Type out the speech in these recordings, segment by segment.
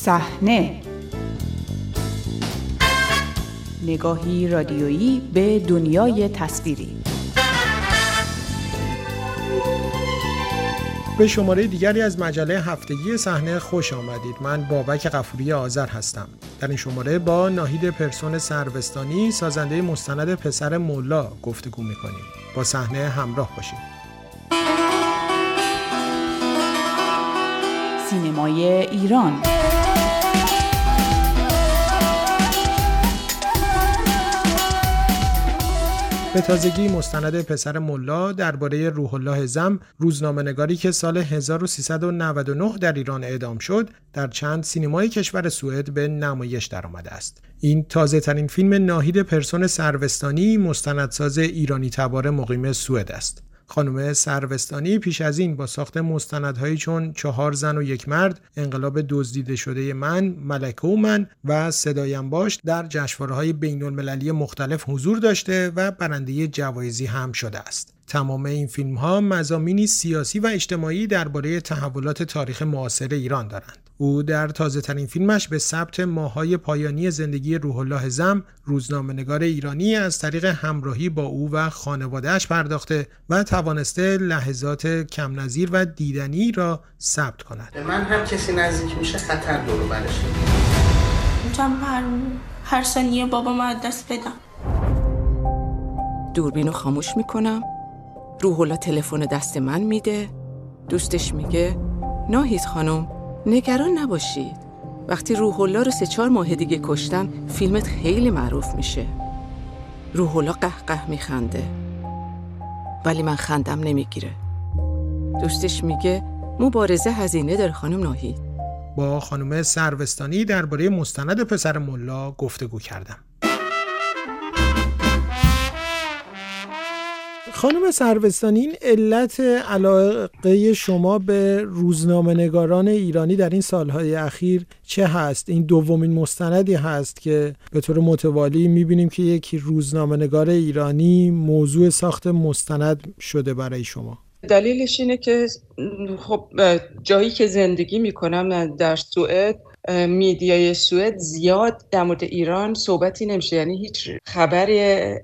صحنه. نگاهی رادیویی به دنیای تصویری. به شماره دیگری از مجله هفتگی صحنه خوش آمدید. من بابک قفوری آذر هستم. در این شماره با ناهید پرسون سروستانی سازنده مستند پسر مولا گفتگو می‌کنیم. با صحنه همراه باشید. سینمای ایران. به تازگی مستند پسر ملا درباره روح الله زم روزنامه‌نگاری که سال 1399 در ایران اعدام شد در چند سینمای کشور سوئد به نمایش درآمده است. این تازه ترین فیلم ناهید پرسون سروستانی مستندساز ایرانی تبار مقیم سوئد است. خانم سروستانی پیش از این با ساخت مستندهایی چون چهار زن و یک مرد انقلاب دزدیده شده من ملکه و من و صدایم باش در جشنواره‌های بین المللی مختلف حضور داشته و برنده جوایزی هم شده است. تمام این فیلم ها مزامینی سیاسی و اجتماعی درباره تحولات تاریخ معاصر ایران دارند او در تازه ترین فیلمش به ثبت ماهای پایانی زندگی روح الله زم روزنامه‌نگار ایرانی از طریق همراهی با او و خانوادهش پرداخته و توانسته لحظات کم نظیر و دیدنی را ثبت کند. به من هم کسی نزدیک میشه خطر دور برش. می‌تونم هر هر ثانیه بابا ما دست بدم. دوربینو خاموش می‌کنم. روح الله تلفن دست من میده. دوستش میگه ناهید خانم نگران نباشید وقتی روح الله رو سه چهار ماه دیگه کشتن فیلمت خیلی معروف میشه. روح الله قه میخنده. ولی من خندم نمی‌گیره. دوستش میگه مبارزه هزینه داره خانم ناهید. با خانم سروستانی درباره مستند پسر ملا گفتگو کردم. خانم سروستانی این علت علاقه شما به روزنامه نگاران ایرانی در این سالهای اخیر چه هست؟ این دومین مستندی هست که به طور متوالی می‌بینیم که یک روزنامه نگار ایرانی موضوع ساخت مستند شده برای شما دلیلش اینه که خب جایی که زندگی می‌کنم در سوئد میدیای سوئد زیاد در مورد ایران صحبتی نمیشه. یعنی هیچ خبری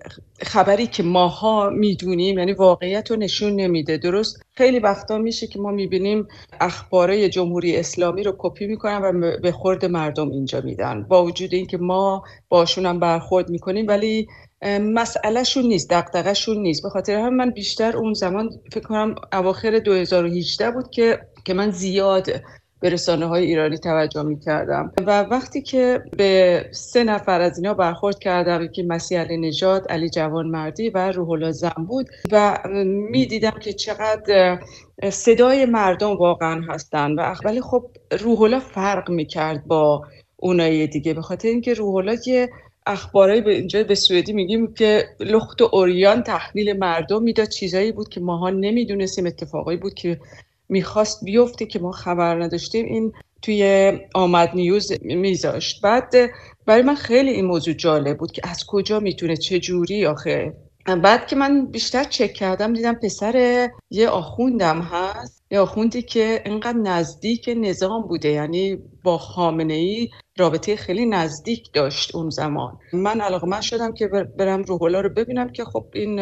خبری که ماها می‌دونیم یعنی واقعیت رو نشون نمیده. درست خیلی وقتا میشه که ما می‌بینیم اخباره جمهوری اسلامی رو کپی می‌کنن و به خورد مردم اینجا میدن. با وجود اینکه ما باشون هم برخورد می‌کنیم ولی مسئلهشون نیست دقدقهشون نیست. به خاطر هم من بیشتر اون زمان فکر کنم اواخر 2018 بود که که من زیاد به رسانه های ایرانی توجه می کردم و وقتی که به سه نفر از اینا برخورد کردم که مسیح علی نجات، علی جوان مردی و روح زن بود و می دیدم که چقدر صدای مردم واقعا هستن و ولی خب روح فرق می کرد با اونای دیگه. به خاطر اینکه روح یه اخبارایی به اینجا به سوئدی میگیم که لخت و اوریان تحویل مردم می‌داد. چیزایی بود که ماها نمی‌دونستیم اتفاقایی بود که می‌خواست بیفته که ما خبر نداشتیم این توی آمد نیوز میذاشت. بعد برای من خیلی این موضوع جالب بود که از کجا می‌تونه چه جوری آخه. بعد که من بیشتر چک کردم دیدم پسر یه آخوندم هست. یه آخوندی که اینقدر نزدیک نظام بوده یعنی با خامنه ای رابطه خیلی نزدیک داشت اون زمان. من علاقه من شدم که برم روح رو ببینم که خب این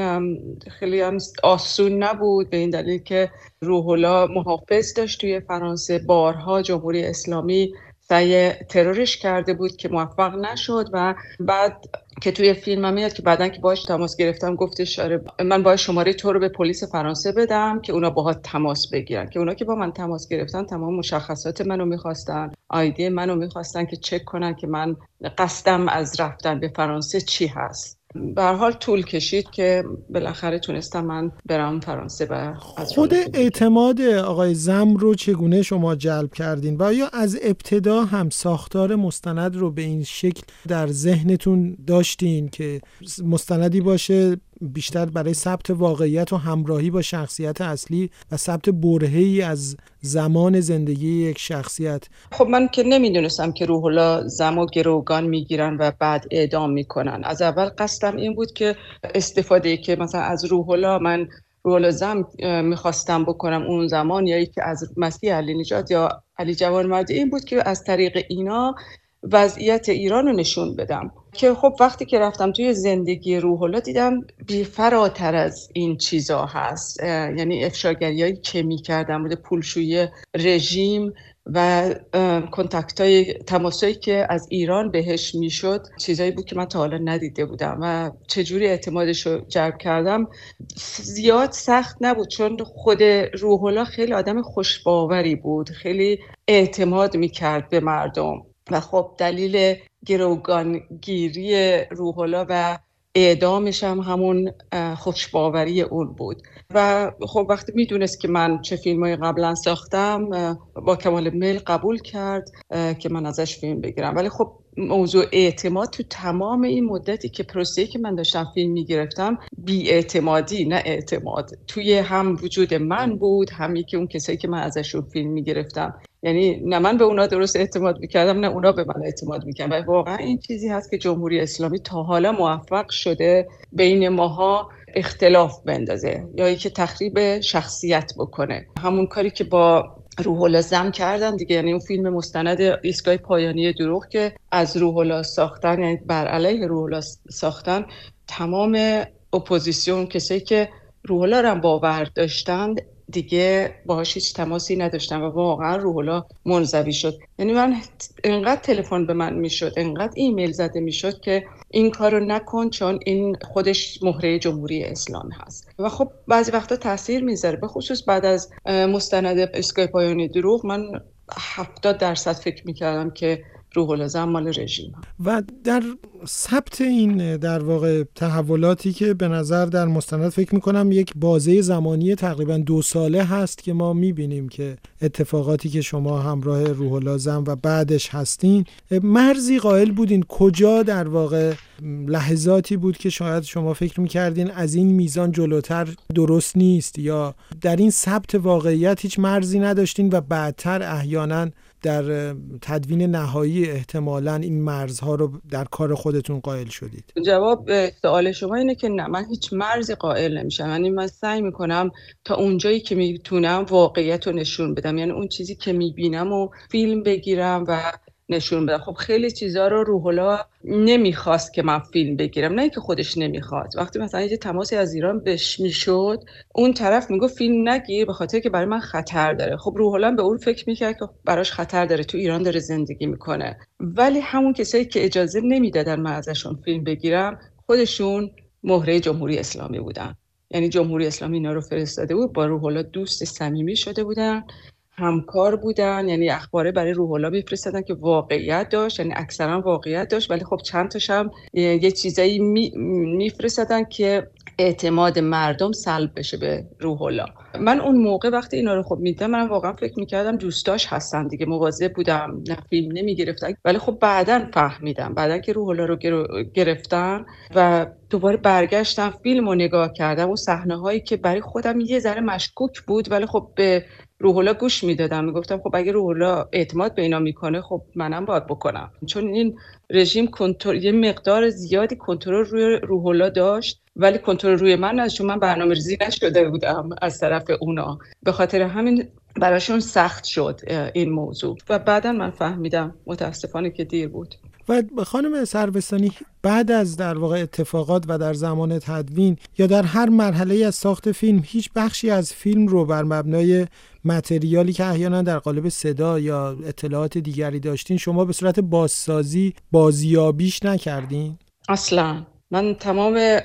خیلی هم آسون نبود به این دلیل که روح محافظ داشت توی فرانسه بارها جمهوری اسلامی سعی ترورش کرده بود که موفق نشد و بعد که توی فیلم هم میاد که بعدا که باش تماس گرفتم گفتش آره من باید شماره تو رو به پلیس فرانسه بدم که اونا باهات تماس بگیرن. که اونا که با من تماس گرفتن تمام مشخصات منو می‌خواستن آیدی منو می‌خواستن که چک کنن که من قصدم از رفتن به فرانسه چی هست. به حال طول کشید که بالاخره تونستم من برم فرانسه و خود اعتماد آقای زم رو چگونه شما جلب کردین و یا از ابتدا هم ساختار مستند رو به این شکل در ذهنتون داشتین که مستندی باشه بیشتر برای ثبت واقعیت و همراهی با شخصیت اصلی و ثبت برهی از زمان زندگی یک شخصیت. خب من که نمی‌دونستم که روح الله زم و گروگان می‌گیرن و بعد اعدام می‌کنن. از اول قصدم این بود که استفاده که مثلا از روح الله من روح زم می‌خواستم بکنم اون زمان یا که از مسیح علی نجات یا علی جوانمردی این بود که از طریق اینا وضعیت ایران رو نشون بدم. که خب وقتی که رفتم توی زندگی روح دیدم بی فراتر از این چیزا هست. یعنی افشاگری که می کردم بوده پولشویی رژیم و کنتکت های تماسایی که از ایران بهش می‌شد چیزایی بود که من تا حالا ندیده بودم و چجوری اعتمادش رو جلب کردم؟ زیاد سخت نبود چون خود روح خیلی آدم خوشباوری بود. خیلی اعتماد می‌کرد به مردم. و خب دلیل گروگانگیری روحلا و اعدامش هم همون خوشباوری اون بود. و خب وقتی می‌دونست که من چه فیلم های قبلا ساختم با کمال میل قبول کرد که من ازش فیلم بگیرم. ولی خب موضوع اعتماد تو تمام این مدتی که پروسه که من داشتم فیلم می‌گرفتم بی اعتمادی نه اعتماد. توی هم وجود من بود همی که اون کسایی که من ازشون فیلم می‌گرفتم. یعنی نه من به اونا درست اعتماد می‌کردم نه اونا به من اعتماد می‌کردن. و واقعا این چیزی هست که جمهوری اسلامی تا حالا موفق شده بین ماها اختلاف بندازه یا که تخریب شخصیت بکنه. همون کاری که با روح‌الله زم کردن دیگه یعنی اون فیلم مستند ایستگاه پایانی دروغ که از روح ساختن یعنی بر علیه روح ساختن تمام اپوزیسیون کسایی که روح رو باور داشتند دیگه باهاش هیچ تماسی نداشتم و واقعا روح‌الله منزوی شد. یعنی من انقدر تلفن به من می‌شد انقدر ایمیل زده می‌شد که این کارو نکن چون این خودش مهره جمهوری اسلام هست. و خب بعضی وقتا تاثیر می‌ذاره به خصوص بعد از مستند اسکای پایانی دروغ. من هفتاد درصد فکر می‌کردم که روح الازم مال رژیم. و در ثبت این در واقع تحولاتی که به نظر در مستند فکر می‌کنم یک بازه زمانی تقریبا دو ساله هست که ما می‌بینیم که اتفاقاتی که شما همراه روح الازم و بعدش هستین مرزی قائل بودین. کجا در واقع لحظاتی بود که شاید شما فکر می‌کردین از این میزان جلوتر درست نیست یا در این ثبت واقعیت هیچ مرزی نداشتین و بعدتر احیانا در تدوین نهایی احتمالا این مرزها رو در کار خودتون قائل شدید. جواب سوال شما اینه که نه من هیچ مرزی قائل نمیشم. یعنی من سعی می‌کنم تا اونجایی که می‌تونم واقعیت رو نشون بدم. یعنی اون چیزی که می‌بینم و فیلم بگیرم و نشون بدم خب خیلی چیزا رو روحلا نمی‌خواست که من فیلم بگیرم. نه که خودش نمی‌خواد. وقتی مثلا یه تماسی از ایران بهش می‌شد اون طرف میگو فیلم نگیر به خاطر که برای من خطر داره. خب روحلا به اون فکر می‌کرد که براش خطر داره. تو ایران داره زندگی می‌کنه. ولی همون کسایی که اجازه نمی‌دادن من ازشون فیلم بگیرم خودشون مهره جمهوری اسلامی بودن. یعنی جمهوری اسلامی اینا رو فرستاده بود با روح دوست صمیمی شده بودن. همکار بودن یعنی اخباره برای روح الله میفرستادن که واقعیت داشت یعنی اکثرا واقعیت داشت ولی خب چند تاش هم یه چیزایی میفرستادن که اعتماد مردم سلب بشه به روح الله. من اون موقع وقتی اینا رو خب میدم من واقعا فکر می‌کردم دوستاش هستن دیگه مواظب بودم نه فیلم نمی‌گرفتن. ولی خب بعدا فهمیدم بعدا که روح الله رو گرفتن و دوباره برگشتم فیلم رو نگاه کردم. و صحنه هایی که برای خودم یه ذره مشکوک بود ولی خب به روحلا گوش می‌دادم. می‌گفتم خب اگه روحلا اعتماد به اینا می‌کنه خب منم باید بکنم. چون این رژیم کنترل یه مقدار زیادی کنترل روی روحلا داشت ولی کنترل روی من از چون من برنامه ریزی نشده بودم از طرف اونا. به خاطر همین براشون سخت شد این موضوع. و بعدا من فهمیدم متاسفانه که دیر بود. و خانم سربستانی بعد از در واقع اتفاقات و در زمان تدوین یا در هر مرحله از ساخت فیلم هیچ بخشی از فیلم رو بر مبنای متریالی که احیانا در قالب صدا یا اطلاعات دیگری داشتین شما به صورت بازسازی بازیابیش نکردین؟ اصلا من تمام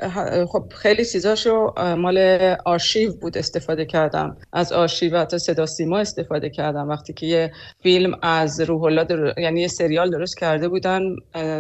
خب خیلی چیزاشو مال آرشیو بود استفاده کردم. از آرشیو حتی صدا سیما استفاده کردم. وقتی که یه فیلم از روح الله در... یعنی یه سریال درست کرده بودن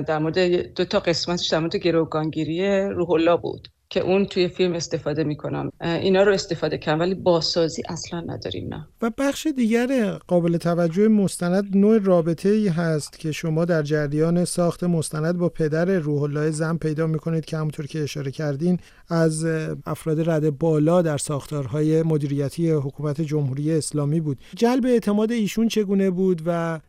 در مورد دو تا قسمتش در مورد گروگانگیری روح الله بود. که اون توی فیلم استفاده می‌کنم. اینا رو استفاده کنم ولی باسازی اصلا نداریم نه. و بخش دیگر قابل توجه مستند نوع رابطه ای هست که شما در جریان ساخت مستند با پدر روح الله زن پیدا می‌کنید که همونطور که اشاره کردین از افراد رد بالا در ساختارهای مدیریتی حکومت جمهوری اسلامی بود. جلب اعتماد ایشون چگونه بود و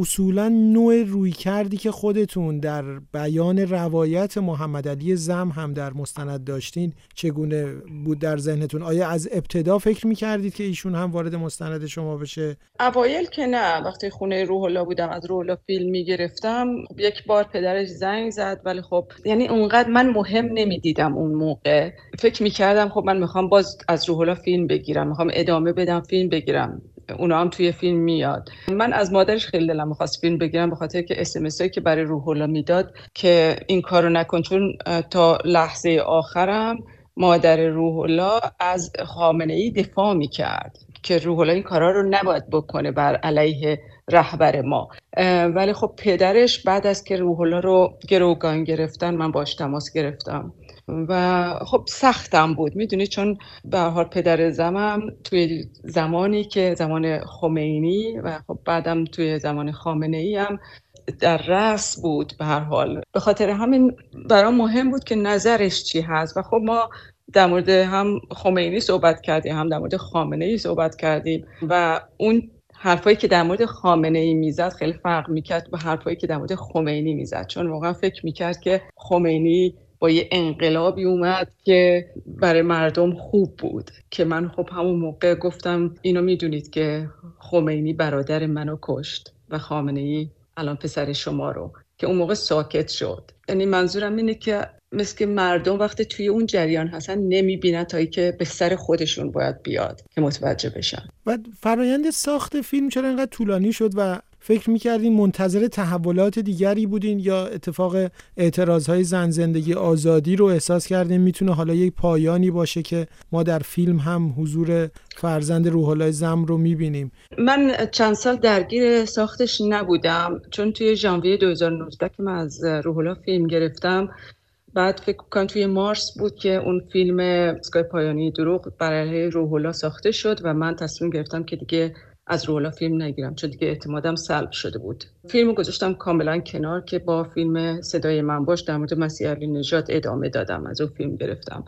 اصولا نوع روی کردی که خودتون در بیان روایت محمد علی زم هم در مستند داشتین چگونه بود در ذهنتون؟ آیا از ابتدا فکر می‌کردید که ایشون هم وارد مستند شما بشه؟ اوایل که نه. وقتی خونه روح الله بودم از روح الله فیلم می‌گرفتم یک بار پدرش زنگ زد. ولی خب یعنی اونقدر من مهم نمی‌دیدم اون موقع. فکر می‌کردم خب من می‌خوام باز از روح الله فیلم بگیرم. می‌خوام ادامه بدم فیلم بگیرم. اونا هم توی فیلم میاد. من از مادرش خیلی دلم می‌خواست فیلم بگیرم به خاطر که اسمس که برای روح الله می‌داد که این کارو نکن. چون تا لحظه آخرم مادر روح الله از خامنه ای دفاع می‌کرد که روح الله این کارا رو نباید بکنه بر علیه رهبر ما. ولی خب پدرش بعد از که روح الله رو گروگان گرفتن من باش تماس گرفتم. و خب سختم بود. می‌دونی؟ چون به حال پدر زمم توی زمانی که زمان خمینی و خب بعدم توی زمان خامنه ای هم در رأس بود به هر حال. به خاطر همین برام مهم بود که نظرش چی هست. و خب ما در مورد هم خمینی صحبت کردیم هم در مورد خامنه ای صحبت کردیم و اون حرفایی که در مورد خامنه ای می‌زد خیلی فرق می‌کرد با حرفایی که در مورد خمینی می‌زد. چون واقعا فکر می‌کرد که خمینی با یه انقلابی اومد که برای مردم خوب بود. که من خب همون موقع گفتم اینو می‌دونید که خمینی برادر منو کشت و خامنه ای الان پسر شما رو که اون موقع ساکت شد. یعنی منظورم اینه که مثل که مردم وقتی توی اون جریان هستن نمی‌بینن تا که به سر خودشون باید بیاد که متوجه بشن. و فرایند ساخت فیلم چرا انقدر طولانی شد و فکر می‌کردین منتظر تحولات دیگری بودین یا اتفاق اعتراض های زن زندگی آزادی رو احساس کردین؟ می‌تونه حالا یک پایانی باشه که ما در فیلم هم حضور فرزند روح زم رو می‌بینیم. من چند سال درگیر ساختش نبودم چون توی ژانویه 2019 که من از روح فیلم گرفتم بعد فکر کنم توی مارس بود که اون فیلم اسکای پایانی دروغ برای روح ساخته شد و من تصمیم گرفتم که دیگه از رولا فیلم نگیرم چون دیگه اعتمادم سلب شده بود. فیلمو گذاشتم کاملا کنار که با فیلم صدای من باش در مورد مسیح علی نجات ادامه دادم از اون فیلم گرفتم.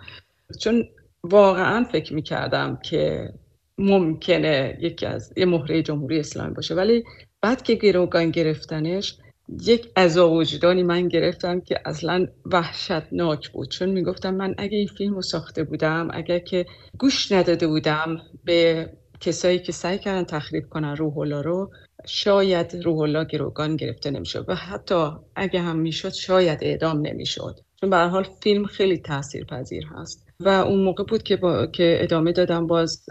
چون واقعا فکر می‌کردم که ممکنه یکی از یه مهره جمهوری اسلامی باشه. ولی بعد که گروگان گرفتنش یک عذاب وجدانی من گرفتم که اصلا وحشتناک بود. چون می‌گفتم من اگه این فیلم رو ساخته بودم اگر که گوش نداده بودم به کسایی که سعی کردن تخریب کنن روح الله رو شاید روح الله گروگان گرفته نمی‌شد و حتی اگه هم می‌شد شاید اعدام نمی‌شد. چون به حال فیلم خیلی تاثیر پذیر هست و اون موقع بود که, با... که ادامه دادم باز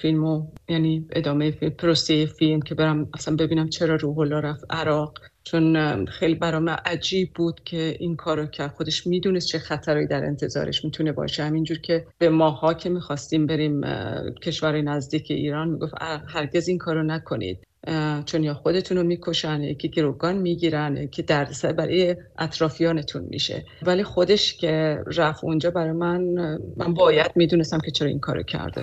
فیلمو یعنی ادامه فیلم پروسه فیلم که برم اصلا ببینم چرا روح الله رفت عراق. چون خیلی برام عجیب بود که این کارو کرد. خودش می‌دونست چه خطرهایی در انتظارش می‌تونه باشه. همینجور که به ماها که می‌خواستیم بریم کشور نزدیک ایران می‌گفت هرگز این کارو نکنید. چون یا خودتون رو می‌کشن یکی گروگان می‌گیرن که دردسر برای اطرافیانتون میشه. ولی خودش که رفت اونجا برای من من باید می‌دونستم که چرا این کارو کرده.